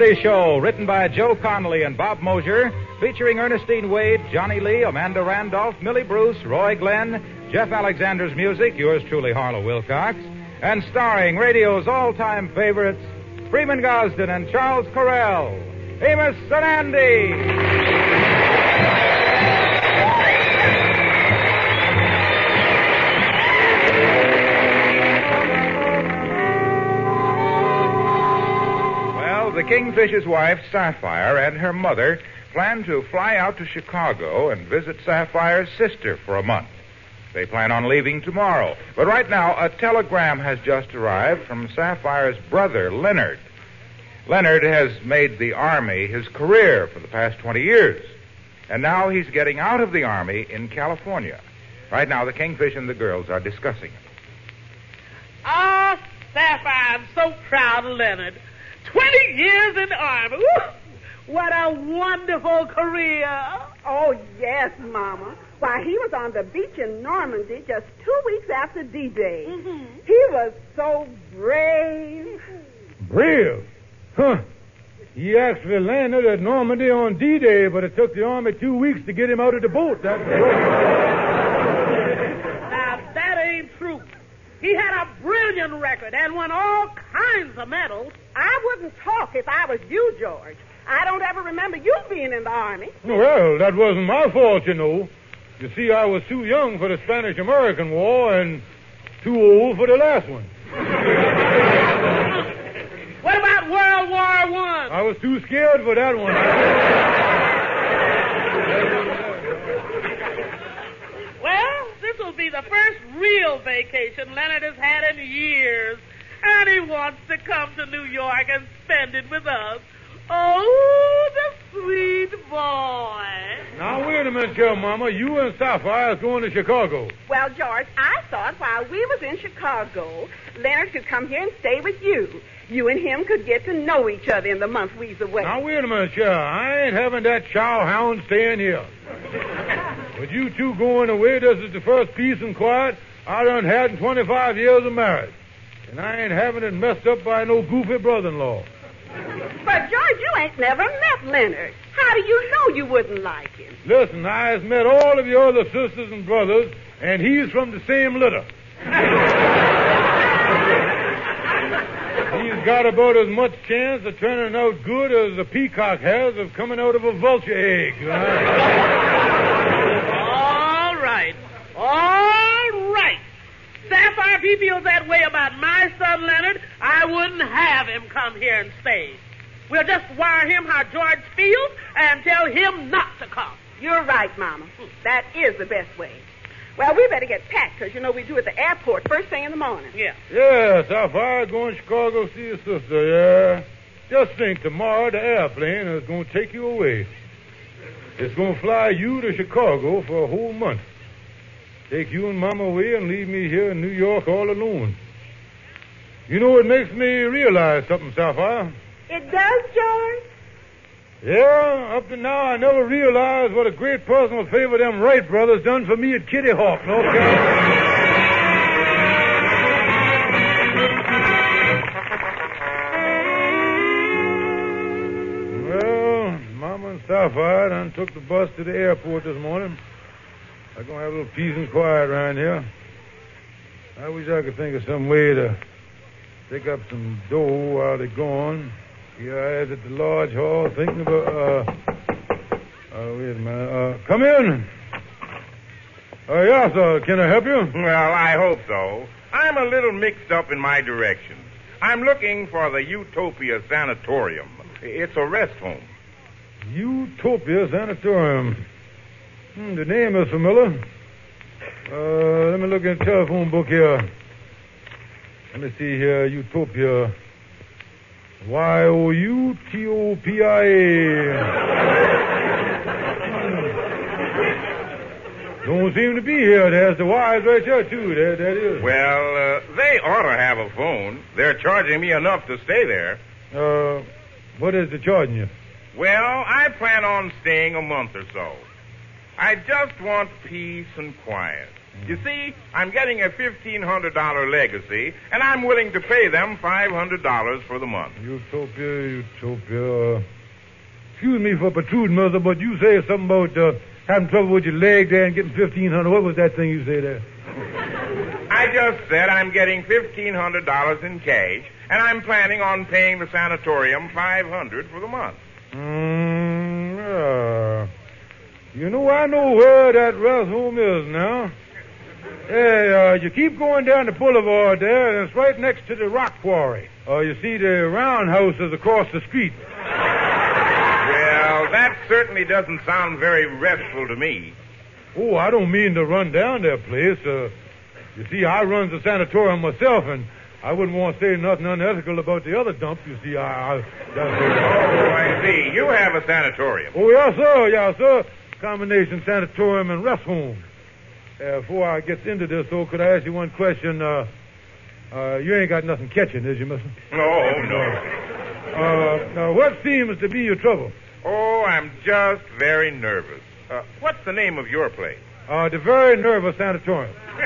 Andy Show, written by Joe Connelly and Bob Mosher, featuring Ernestine Wade, Johnny Lee, Amanda Randolph, Millie Bruce, Roy Glenn, Jeff Alexander's music, yours truly, Harlow Wilcox, and starring radio's all-time favorites, Freeman Gosden and Charles Correll, Amos and Andy. Kingfish's wife, Sapphire, and her mother plan to fly out to Chicago and visit Sapphire's sister for a month. They plan on leaving tomorrow. But right now, a telegram has just arrived from Sapphire's brother, Leonard. Leonard has made the Army his career for the past 20 years. And now he's getting out of the Army in California. Right now, the Kingfish and the girls are discussing it. Ah, Sapphire, I'm so proud of Leonard. Twenty years in the Army. Woo! What a wonderful career. Oh, yes, Mama. Why, he was on the beach in Normandy just two weeks after D-Day. Mm-hmm. He was so brave. Brave? Huh. He actually landed at Normandy on D-Day, but it took the Army two weeks to get him out of the boat. That's Now, that ain't true. He had a brilliant record and won all kinds of medals. I wouldn't talk if I was you, George. I don't ever remember you being in the Army. Well, that wasn't my fault, you know. You see, I was too young for the Spanish-American War and too old for the last one. What about World War One? I was too scared for that one. Well, this will be the first real vacation Leonard has had in years. And he wants to come to New York and spend it with us. Oh, the sweet boy. Now, wait a minute here, Mama. You and Sapphire is going to Chicago. Well, George, I thought while we was in Chicago, Leonard could come here and stay with you. You and him could get to know each other in the month we's away. Now, wait a minute, here. I ain't having that chow hound staying here. With you two going away, this is the first peace and quiet I done had in 25 years of marriage. And I ain't having it messed up by no goofy brother-in-law. But, George, you ain't never met Leonard. How do you know you wouldn't like him? Listen, I has met all of your other sisters and brothers, and he's from the same litter. He's got about as much chance of turning out good as a peacock has of coming out of a vulture egg. Right. All right. Sapphire, if he feels that way about my son Leonard, I wouldn't have him come here and stay. We'll just wire him how George feels and tell him not to come. You're right, Mama. That is the best way. Well, we better get packed, because you know we do at the airport first thing in the morning. Yeah. Yeah, Sapphire going to Chicago see your sister, yeah. Just think, tomorrow the airplane is going to take you away. It's going to fly you to Chicago for a whole month. Take you and Mama away and leave me here in New York all alone. You know, it makes me realize something, Sapphire. It does, George? Yeah, up to now I never realized what a great personal favor them Wright brothers done for me at Kitty Hawk, North Carolina. Well, Mama and Sapphire done took the bus to the airport this morning. I'm gonna have a little peace and quiet around here. I wish I could think of some way to pick up some dough while they're gone. Here I is at the lodge hall thinking about, uh, uh, wait a minute, uh, come in. Uh, yes, sir. Can I help you? Well, I hope so. I'm a little mixed up in my directions. I'm looking for the Utopia Sanatorium. It's a rest home. Utopia Sanatorium. Hmm, the name is familiar. Uh, let me look in the telephone book here. Let me see here. Utopia. Y O U T O P I A. Don't seem to be here. There's the wires right there, too. There, that is. Well, uh, they ought to have a phone. They're charging me enough to stay there. Uh, what is the charging you? Well, I plan on staying a month or so. I just want peace and quiet. You see, I'm getting a $1,500 legacy, and I'm willing to pay them $500 for the month. Utopia, utopia. Excuse me for protruding, Mother, but you say something about uh, having trouble with your leg there and getting 1500 What was that thing you said there? I just said I'm getting $1,500 in cash, and I'm planning on paying the sanatorium 500 for the month. Mm, uh, you know, I know where that rest home is now. Hey, uh, you keep going down the boulevard there, and it's right next to the rock quarry. Uh, you see the roundhouse is across the street. Well, that certainly doesn't sound very restful to me. Oh, I don't mean to run down that place. Uh, you see, I runs the sanatorium myself, and I wouldn't want to say nothing unethical about the other dump. You see, I. I oh, I see. You have a sanatorium. Oh, yes, sir. Yes, sir. Combination sanatorium and rest home. Uh, before I get into this, though, could I ask you one question? Uh, uh, you ain't got nothing catching, is you, mister? No, no. Uh, now, what seems to be your trouble? Oh, I'm just very nervous. Uh, what's the name of your place? Uh, the Very Nervous Sanatorium.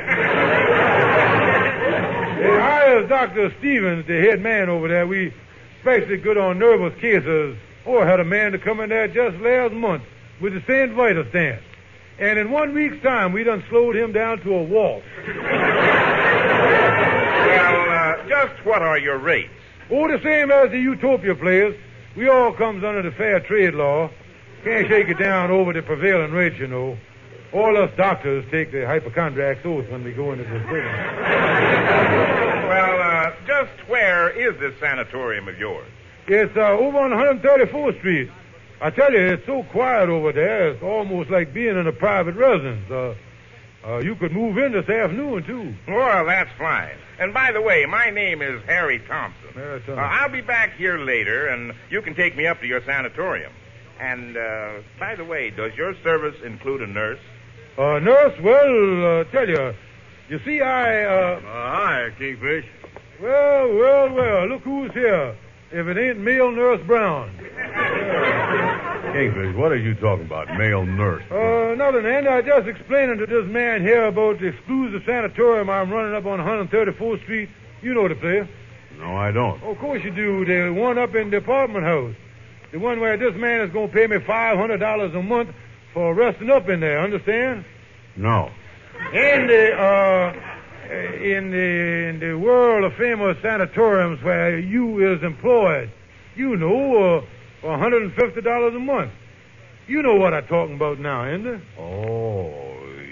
I is Dr. Stevens, the head man over there. We especially good on nervous cases. Oh, I had a man to come in there just last month with the St. Vitus dance. And in one week's time, we done slowed him down to a waltz. well, uh, just what are your rates? Oh, the same as the Utopia players. We all comes under the fair trade law. Can't shake it down over the prevailing rate, you know. All us doctors take the hypochondriac's oath when we go into the business. well, uh, just where is this sanatorium of yours? It's uh, over on 134th Street. I tell you, it's so quiet over there. It's almost like being in a private residence. Uh, uh, you could move in this afternoon, too. Well, that's fine. And by the way, my name is Harry Thompson. Harry Thompson. Uh, I'll be back here later, and you can take me up to your sanatorium. And, uh, by the way, does your service include a nurse? Uh, nurse? Well, uh, tell you, you see, I, uh... hi, Kingfish. Well, well, well, look who's here if it ain't male nurse Brown. Kingfish, what are you talking about, male nurse? Uh, nothing, Andy. I just explaining to this man here about the exclusive sanatorium I'm running up on 134th Street. You know the place. No, I don't. Of course you do. The one up in the apartment house. The one where this man is going to pay me $500 a month for resting up in there, understand? No. And the, uh, in the in the world of famous sanatoriums where you is employed, you know, uh, for $150 a month. You know what I'm talking about now, ain't it? Oh,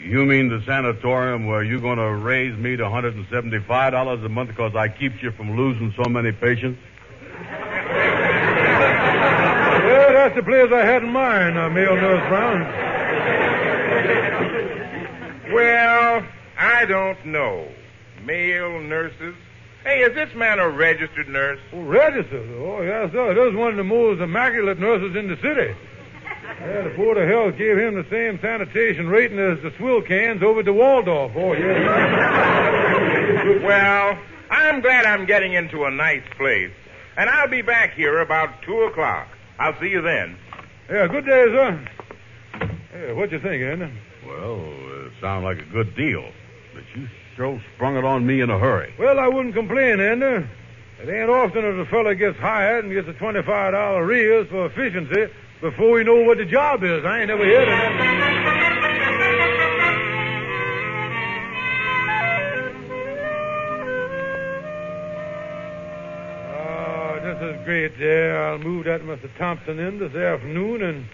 you mean the sanatorium where you're going to raise me to $175 a month because I keeps you from losing so many patients? well, that's the place I had in mind, uh, Male Nurse Brown. well, I don't know. Male nurses. Hey, is this man a registered nurse? Oh, registered? Oh, yes, sir. This is one of the most immaculate nurses in the city. Yeah, the Board of Health gave him the same sanitation rating as the swill cans over at the Waldorf. Oh, yeah. well, I'm glad I'm getting into a nice place. And I'll be back here about 2 o'clock. I'll see you then. Yeah, good day, sir. Hey, what you think, Andy? Well, it sounds like a good deal. But sprung it on me in a hurry. Well, I wouldn't complain, Andy. It ain't often that a fella gets hired and gets a $25 raise for efficiency before we know what the job is. I ain't never heard of that. Oh, this is great there. I'll move that Mr. Thompson in this afternoon, and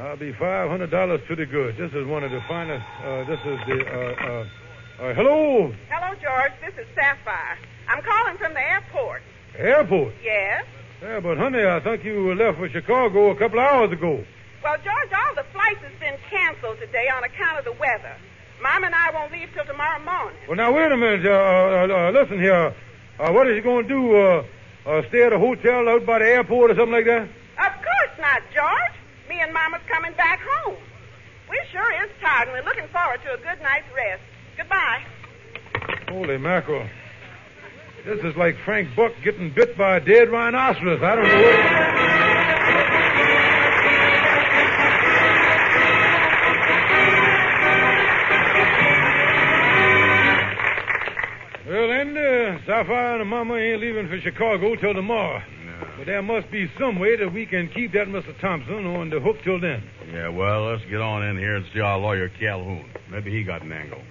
I'll be $500 to the good. This is one of the finest, uh, this is the, uh, uh, uh, hello. Hello, George. This is Sapphire. I'm calling from the airport. Airport? Yes. Yeah, but honey, I think you left for Chicago a couple hours ago. Well, George, all the flights has been canceled today on account of the weather. Mom and I won't leave till tomorrow morning. Well, now wait a minute. Uh, uh, uh listen here. Uh, what is you going to do? Uh, uh, stay at a hotel out by the airport or something like that? Of course not, George. Me and Mama's coming back home. We sure is tired, and we're looking forward to a good night's rest. Goodbye. Holy mackerel. This is like Frank Buck getting bit by a dead rhinoceros. I don't know what... Well, and uh, Sapphire and Mama ain't leaving for Chicago till tomorrow. But there must be some way that we can keep that Mr. Thompson on the hook till then. Yeah, well, let's get on in here and see our lawyer, Calhoun. Maybe he got an angle.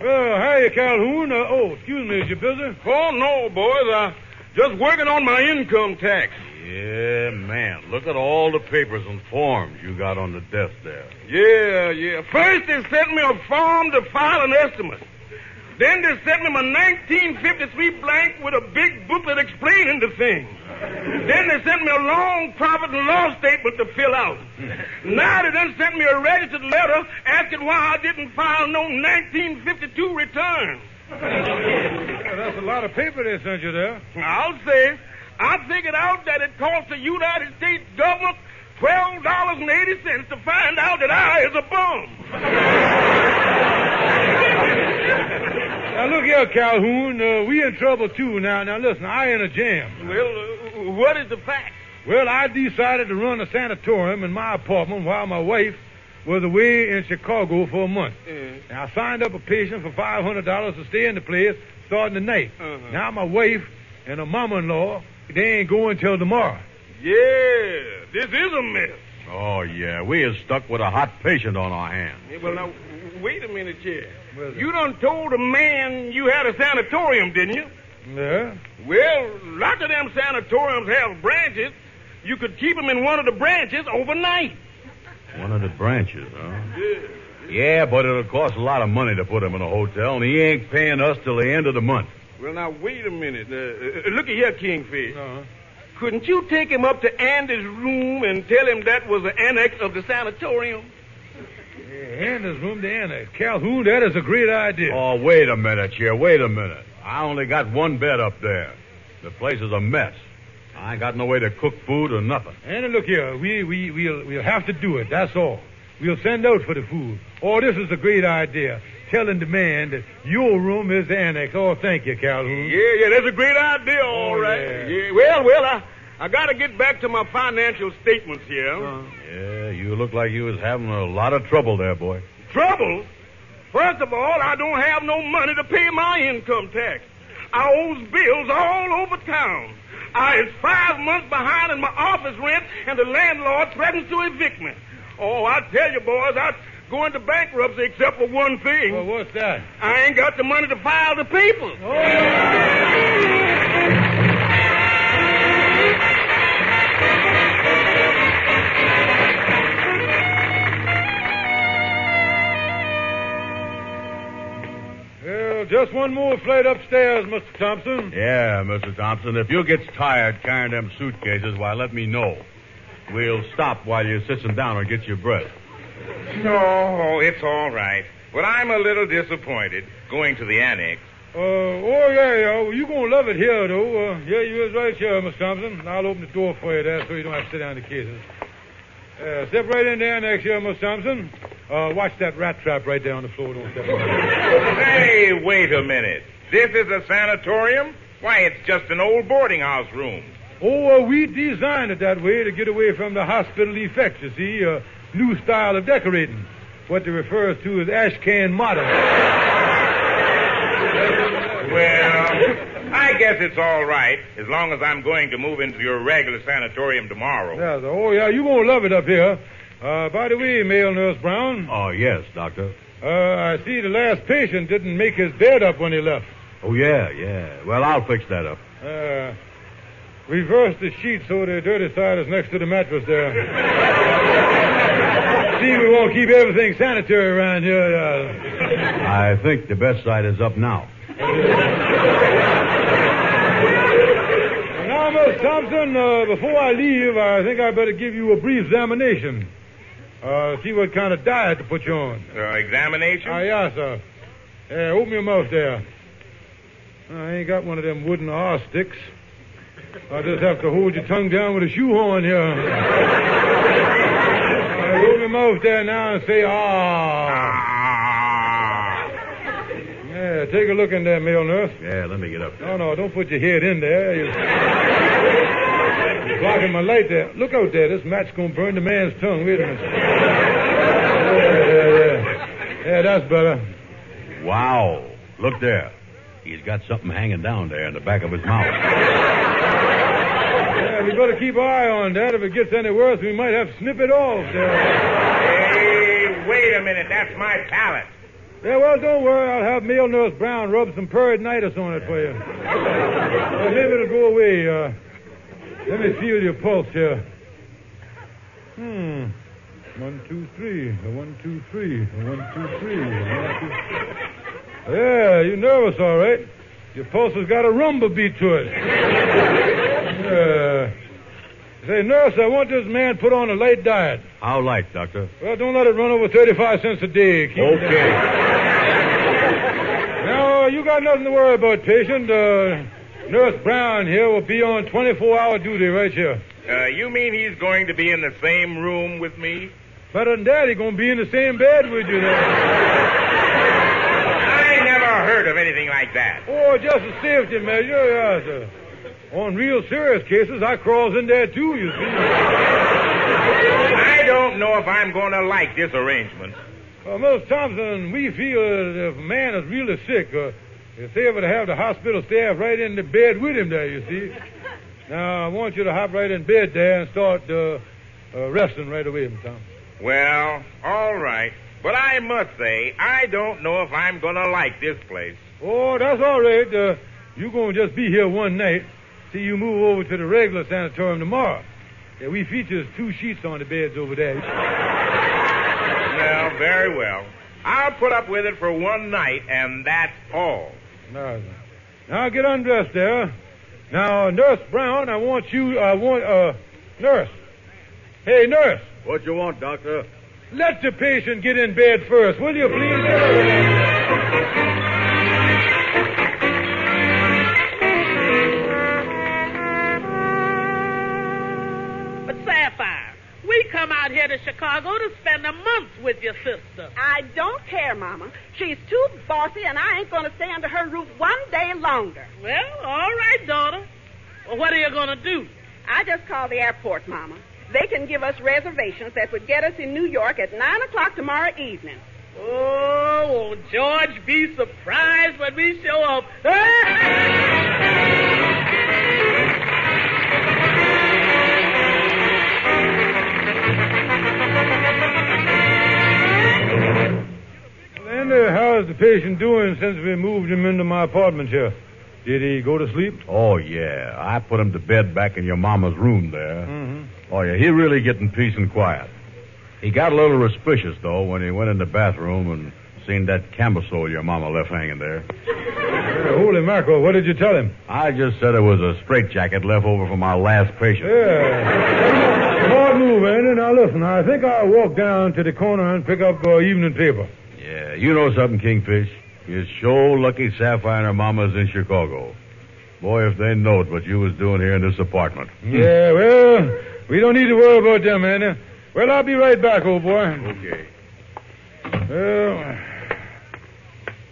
Well, hiya, Calhoun. Uh, oh, excuse me, is you busy? Oh, no, boys. Uh, just working on my income tax. Yeah, man. Look at all the papers and forms you got on the desk there. Yeah, yeah. First they sent me a form to file an estimate. Then they sent me my 1953 blank with a big booklet explaining the thing. Then they sent me a long profit and loss statement to fill out. Now they done sent me a registered letter asking why I didn't file no 1952 return. Well, that's a lot of paper they sent you there. I'll say, I figured out that it cost the United States government twelve dollars and eighty cents to find out that I is a bum. Now, look here, Calhoun. Uh, we in trouble, too. Now, now, listen, I in a jam. Well, uh, what is the fact? Well, I decided to run a sanatorium in my apartment while my wife was away in Chicago for a month. Mm. And I signed up a patient for $500 to stay in the place starting tonight. Uh-huh. Now, my wife and her mama-in-law, they ain't going till tomorrow. Yeah, this is a mess. Oh, yeah. We is stuck with a hot patient on our hands. Yeah, well, now, wait a minute. Where's You done told a man you had a sanatorium, didn't you? Yeah? Well, lots of them sanatoriums have branches. You could keep him in one of the branches overnight. One of the branches, huh? Yeah, Yeah, but it'll cost a lot of money to put him in a hotel, and he ain't paying us till the end of the month. Well, now, wait a minute. Uh, uh, looky here, Kingfish. Uh-huh. Couldn't you take him up to Andy's room and tell him that was the annex of the sanatorium? Yeah, Anna's room to annex. Calhoun, that is a great idea. Oh, wait a minute here. Wait a minute. I only got one bed up there. The place is a mess. I ain't got no way to cook food or nothing. Anna, look here. We, we, we'll, we'll have to do it. That's all. We'll send out for the food. Oh, this is a great idea. Telling the man that your room is the annex. Oh, thank you, Calhoun. Yeah, yeah, that's a great idea, all Oh, right. yeah. well, well, I, I got to get back to my financial statements here. Uh-huh. Yeah, you look like you was having a lot of trouble there, boy. Trouble? First of all, I don't have no money to pay my income tax. I owes bills all over town. I is five months behind in my office rent, and the landlord threatens to evict me. Oh, I tell you, boys, I go into bankruptcy except for one thing. Well, what's that? I ain't got the money to file the papers. Oh, well, just one more flight upstairs, Mr. Thompson. Yeah, Mr. Thompson. If you gets tired carrying them suitcases, why, let me know. We'll stop while you're sitting down and get your breath. No, it's all right. But I'm a little disappointed going to the annex. Uh, oh, yeah, yeah. Well, you going to love it here, though. Uh, yeah, you is right here, Mr. Thompson. I'll open the door for you there so you don't have to sit down in the cases. Uh, step right in there next year, Mr. Thompson. Uh, watch that rat trap right there on the floor. Don't step. Hey, wait a minute. This is a sanatorium? Why, it's just an old boarding house room. Oh, uh, we designed it that way to get away from the hospital effects, you see. Uh, new style of decorating. What they refer to as ash can model. Well, I guess it's all right as long as I'm going to move into your regular sanatorium tomorrow. Yeah, oh, yeah, you going to love it up here. Uh, by the way, male nurse Brown, Oh, yes, Doctor. uh, I see the last patient didn't make his bed up when he left. Oh, yeah, yeah. Well, I'll fix that up. Uh, reverse the sheet so the dirty side is next to the mattress there. See, we won't keep everything sanitary around here. Uh, I think the best side is up now. now, Miss Thompson, uh, before I leave, I think I better give you a brief examination. Uh, see what kind of diet to put you on. Uh, examination? Ah, yeah, sir. Yeah, open your mouth there. I ain't got one of them wooden R sticks. I just have to hold your tongue down with a shoehorn here. Right, open your mouth there now and say, ah. Ah. Yeah, take a look in there, male nurse. Yeah, let me get up No, no, don't put your head in there. You're blocking my light there. Look out there. This match gonna burn the man's tongue. Wait a minute. Yeah, yeah, yeah. Yeah, that's better. Wow. Look there. He's got something hanging down there in the back of his mouth. Yeah, we better keep an eye on that. If it gets any worse, we might have to snip it off. there. Hey, wait a minute. That's my palate. Yeah, well, don't worry. I'll have Male Nurse Brown rub some peritonitis on it for you. Well, maybe it'll go away. Uh, let me feel your pulse here. Hmm. One, two, three. One, two, three. One, two, three. One, two... Yeah, you're nervous, all right. Your pulse has got a rumba beat to it. Yeah. Say, nurse, I want this man put on a light diet. How light, Doctor? Well, don't let it run over 35 cents a day. Keep. Okay. Now, you got nothing to worry about, patient. Uh, Nurse Brown here will be on 24-hour duty right here. Uh, you mean he's going to be in the same room with me? Better than that, he's going to be in the same bed with you never heard of anything like that. Oh, just a safety measure, yes. sir. on real serious cases, I crawls in there too, you see. I don't know if I'm going to like this arrangement. Uh, Miss Thompson, we feel that if a man is really sick, uh, it's able to have the hospital staff right in the bed with him there, you see. Now, I want you to hop right in bed there and start uh, uh, resting right away, Tom. Well, all right. But I must say, I don't know if I'm going to like this place. Oh, that's all right. Uh, you going to just be here one night. See you move over to the regular sanatorium tomorrow. Yeah, we features two sheets on the beds over there. Well, very well. I'll put up with it for one night, and that's all. Now, now get undressed there. Now, Nurse Brown, I want you, I want, uh, nurse. Hey, nurse, What you want, Doctor? let the patient get in bed first, will you please? Out here to Chicago to spend a month with your sister. I don't care, Mama. She's too bossy, and I ain't going to stay under her roof one day longer. Well, all right, daughter. Well, what are you going to do? I just called the airport, Mama. They can give us reservations that would get us in New York at 9 o'clock tomorrow evening. Oh, will George be surprised when we show up? And uh, how is the patient doing since we moved him into my apartment here? Did he go to sleep? Oh, yeah. I put him to bed back in your mama's room there. Mm-hmm. Oh, yeah. He really getting peace and quiet. He got a little suspicious, though, when he went in the bathroom and seen that camisole your mama left hanging there. Uh, holy mackerel, what did you tell him? I just said it was a straitjacket left over from our last patient. Yeah. Hard move, Andy. Now listen, I think I'll walk down to the corner and pick up uh, evening paper. Yeah, you know something, Kingfish? You're so lucky Sapphire and her mama's in Chicago. Boy, if they knowed what you was doing here in this apartment. Yeah, well, we don't need to worry about them, Andy. Well, I'll be right back, old boy. Okay. Well,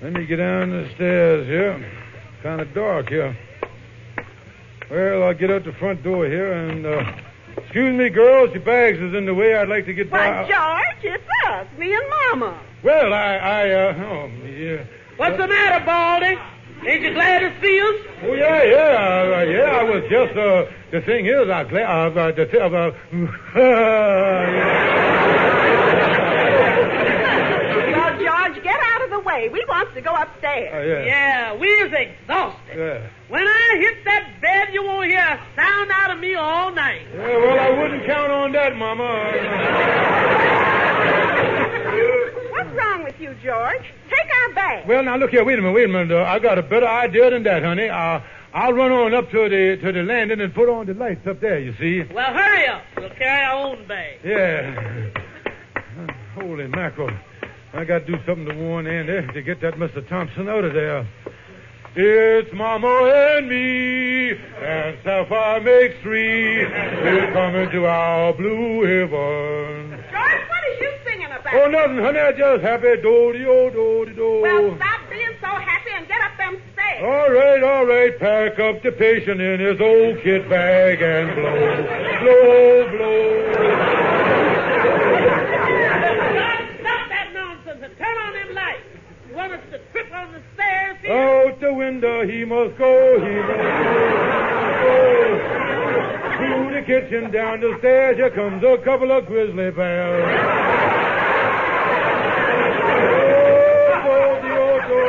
let me get down the stairs here. Kind of dark here. Well, I'll get out the front door here and, uh, excuse me, girls, your bags is in the way. I'd like to get Why, by. George, it's us, me and Mama. Well, I, I, uh, oh, yeah. What's the matter, Baldy? Ain't you glad to see us? Oh, yeah, yeah, uh, yeah, I was just, uh, the thing is, I, gla- uh, uh, the, th- uh, Well, George, get out of the way. We wants to go upstairs. uh, yeah. Yeah, we is exhausted. Yeah. When I hit that bed, you won't hear a sound out of me all night. Yeah, well, I wouldn't count on that, Mama. What's wrong with you, George? Take our bag. Well, now look here. Wait a minute. Wait a minute. Uh, I got a better idea than that, honey. Uh, I'll run on up to the to the landing and put on the lights up there. You see? Well, hurry up. We'll carry our own bag. Yeah. Holy mackerel! I got to do something to warn Andy to get that Mr. Thompson out of there. It's Mama and me, and Sapphire makes three. We're coming to our blue heaven. George, what is you singing about? Oh, nothing, honey. I just happy do do do do. Well, stop being so happy and get up them stairs. All right, all right. Pack up the patient in his old kit bag and blow, blow, blow. Stop that nonsense and turn on them lights. You want us to trip on the stairs here? Out the window he must go, he must go. Through the kitchen, down the stairs, here comes a couple of grizzly bears. Oh, the auto.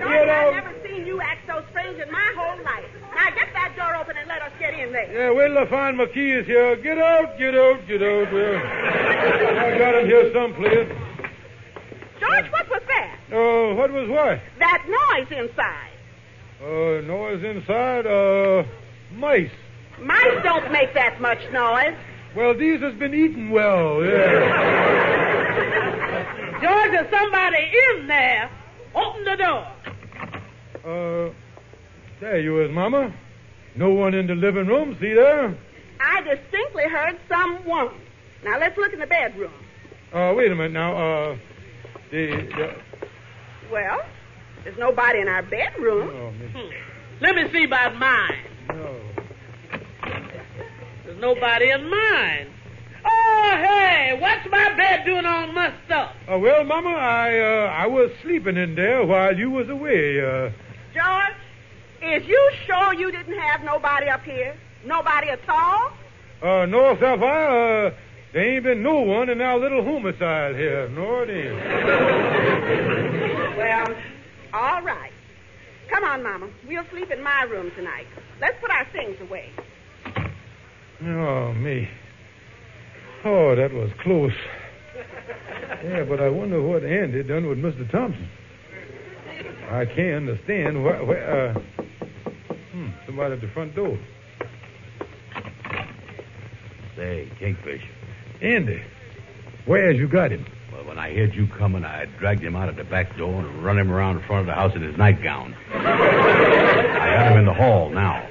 George, I've never seen you act so strange in my whole life. Now get that door open and let us get in there. Yeah, wait till I uh, find my keys here. Get out, get out, get out. Well, I got 'em here someplace. George, what was that? Oh, what was what? That noise inside. Uh, noise inside? Uh, mice. Mice don't make that much noise. Well, these has been eaten well, yeah. George, there's somebody in there. Open the door. Uh, there you is, Mama. No one in the living room, see there? I distinctly heard someone. Now let's look in the bedroom. Uh, wait a minute now, uh, the, the Well, there's nobody in our bedroom. oh, miss- Hmm. Let me see about mine. no. There's nobody in mine. Oh, hey, what's my bed doing on my stuff? Uh, well, Mama, I, uh, I was sleeping in there while you was away, uh, George, is you sure you didn't have nobody up here? Nobody at all? uh, no, Sapphire, uh, there ain't been no one in our little homicide here, nor it ain't. Well, all right. Come on, Mama. We'll sleep in my room tonight. Let's put our things away. Oh, me. Oh, that was close. Yeah, but I wonder what Andy done with Mr. Thompson. I can't understand why. why uh, hmm, somebody at the front door. Say, Kingfish. Andy, where's you got him? Well, when I heard you coming, I dragged him out of the back door and run him around in front of the house in his nightgown. I got him in the hall now.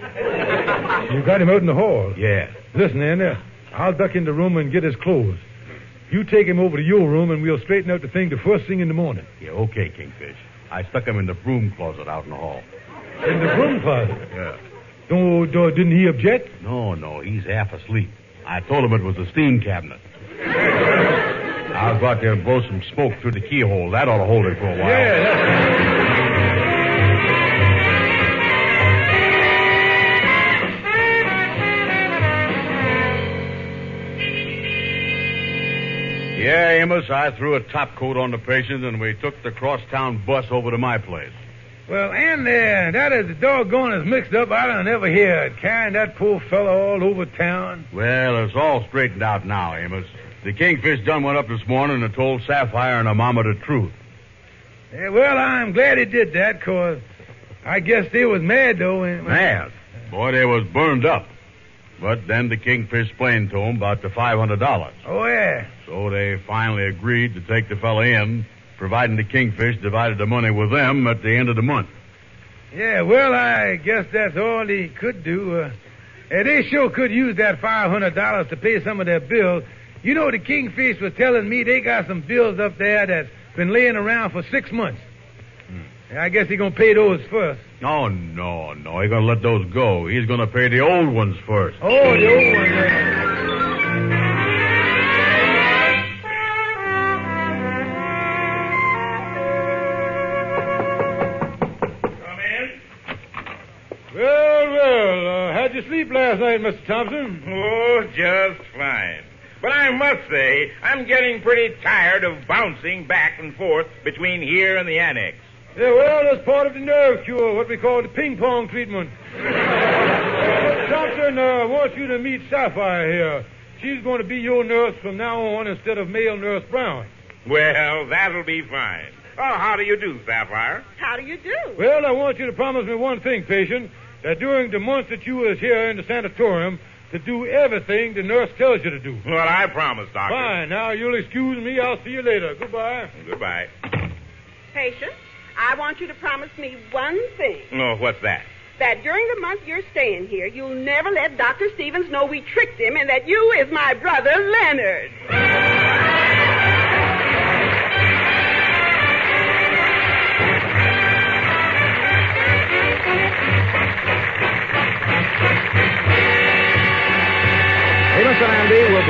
You got him out in the hall. Yeah. Listen, Andy, I'll duck in the room and get his clothes. You take him over to your room and we'll straighten out the thing the first thing in the morning. Yeah, okay, Kingfish. I stuck him in the broom closet out in the hall. In the broom closet. Yeah. No, no, didn't he object? No, no, he's half asleep. I told him it was a steam cabinet. I'll go out there and blow some smoke through the keyhole. That ought to hold it for a while. Yeah. Yeah, Amos, I threw a top coat on the patient and we took the crosstown bus over to my place. Well, Andy, that is the doggone as mixed up I don't ever hear it. Carrying that poor fellow all over town. Well, it's all straightened out now, Amos. The Kingfish done went up this morning and told Sapphire and her mama the truth. Yeah, well, I'm glad he did that, 'cause I guess they was mad, though. and- Mad. Boy, they was burned up. But then the Kingfish explained to 'em about the $500. Oh, yeah. So they finally agreed to take the fella in, providing the Kingfish divided the money with them at the end of the month. Yeah, well, I guess that's all he could do. Uh, they sure could use that $500 to pay some of their bills. You know, the Kingfish was telling me they got some bills up there that's been laying around for six months. Hmm. I guess he's going to pay those first. Oh, no, no. He's going to let those go. He's going to pay the old ones first. Oh, the old one. You sleep last night, Mr. Thompson? Oh, just fine. But I must say, I'm getting pretty tired of bouncing back and forth between here and the annex. Yeah, well, that's part of the nerve cure, what we call the ping pong treatment. Mr. Thompson uh, wants you to meet Sapphire here. She's going to be your nurse from now on instead of male nurse Brown. Well, that'll be fine. Oh, how do you do, Sapphire? How do you do? Well, I want you to promise me one thing, patient, that during the month that you was here in the sanatorium, to do everything the nurse tells you to do. Well, I promise, Doctor. Fine. Now, you'll excuse me. I'll see you later. Goodbye. Goodbye. Patient, I want you to promise me one thing. Oh, what's that? That during the month you're staying here, you'll never let Dr. Stevens know we tricked him and that you is my brother Leonard.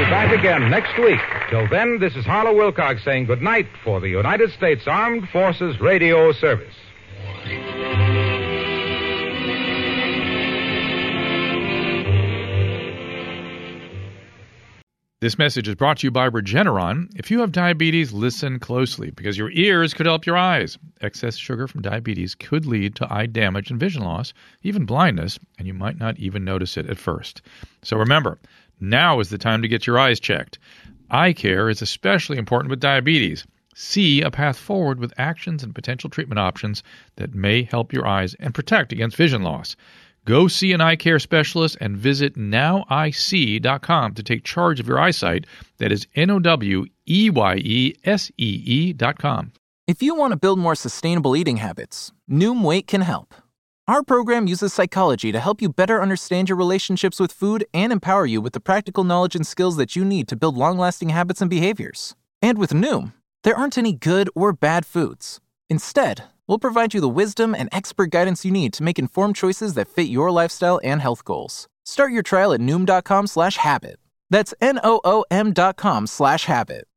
Back again next week. Till then, this is Harlow Wilcox saying goodnight for the United States Armed Forces Radio Service. This message is brought to you by Regeneron. If you have diabetes, listen closely because your ears could help your eyes. Excess sugar from diabetes could lead to eye damage and vision loss, even blindness, and you might not even notice it at first. So remember, now is the time to get your eyes checked. Eye care is especially important with diabetes. See a path forward with actions and potential treatment options that may help your eyes and protect against vision loss. Go see an eye care specialist and visit noweyesee.com to take charge of your eyesight. That is N O W E Y E S E E.com. If you want to build more sustainable eating habits, Noom Weight can help. Our program uses psychology to help you better understand your relationships with food and empower you with the practical knowledge and skills that you need to build long lasting habits and behaviors. And with Noom, there aren't any good or bad foods. Instead, We'll provide you the wisdom and expert guidance you need to make informed choices that fit your lifestyle and health goals. Start your trial at noom.com slash habit. That's N-O-O-M dot com slash habit.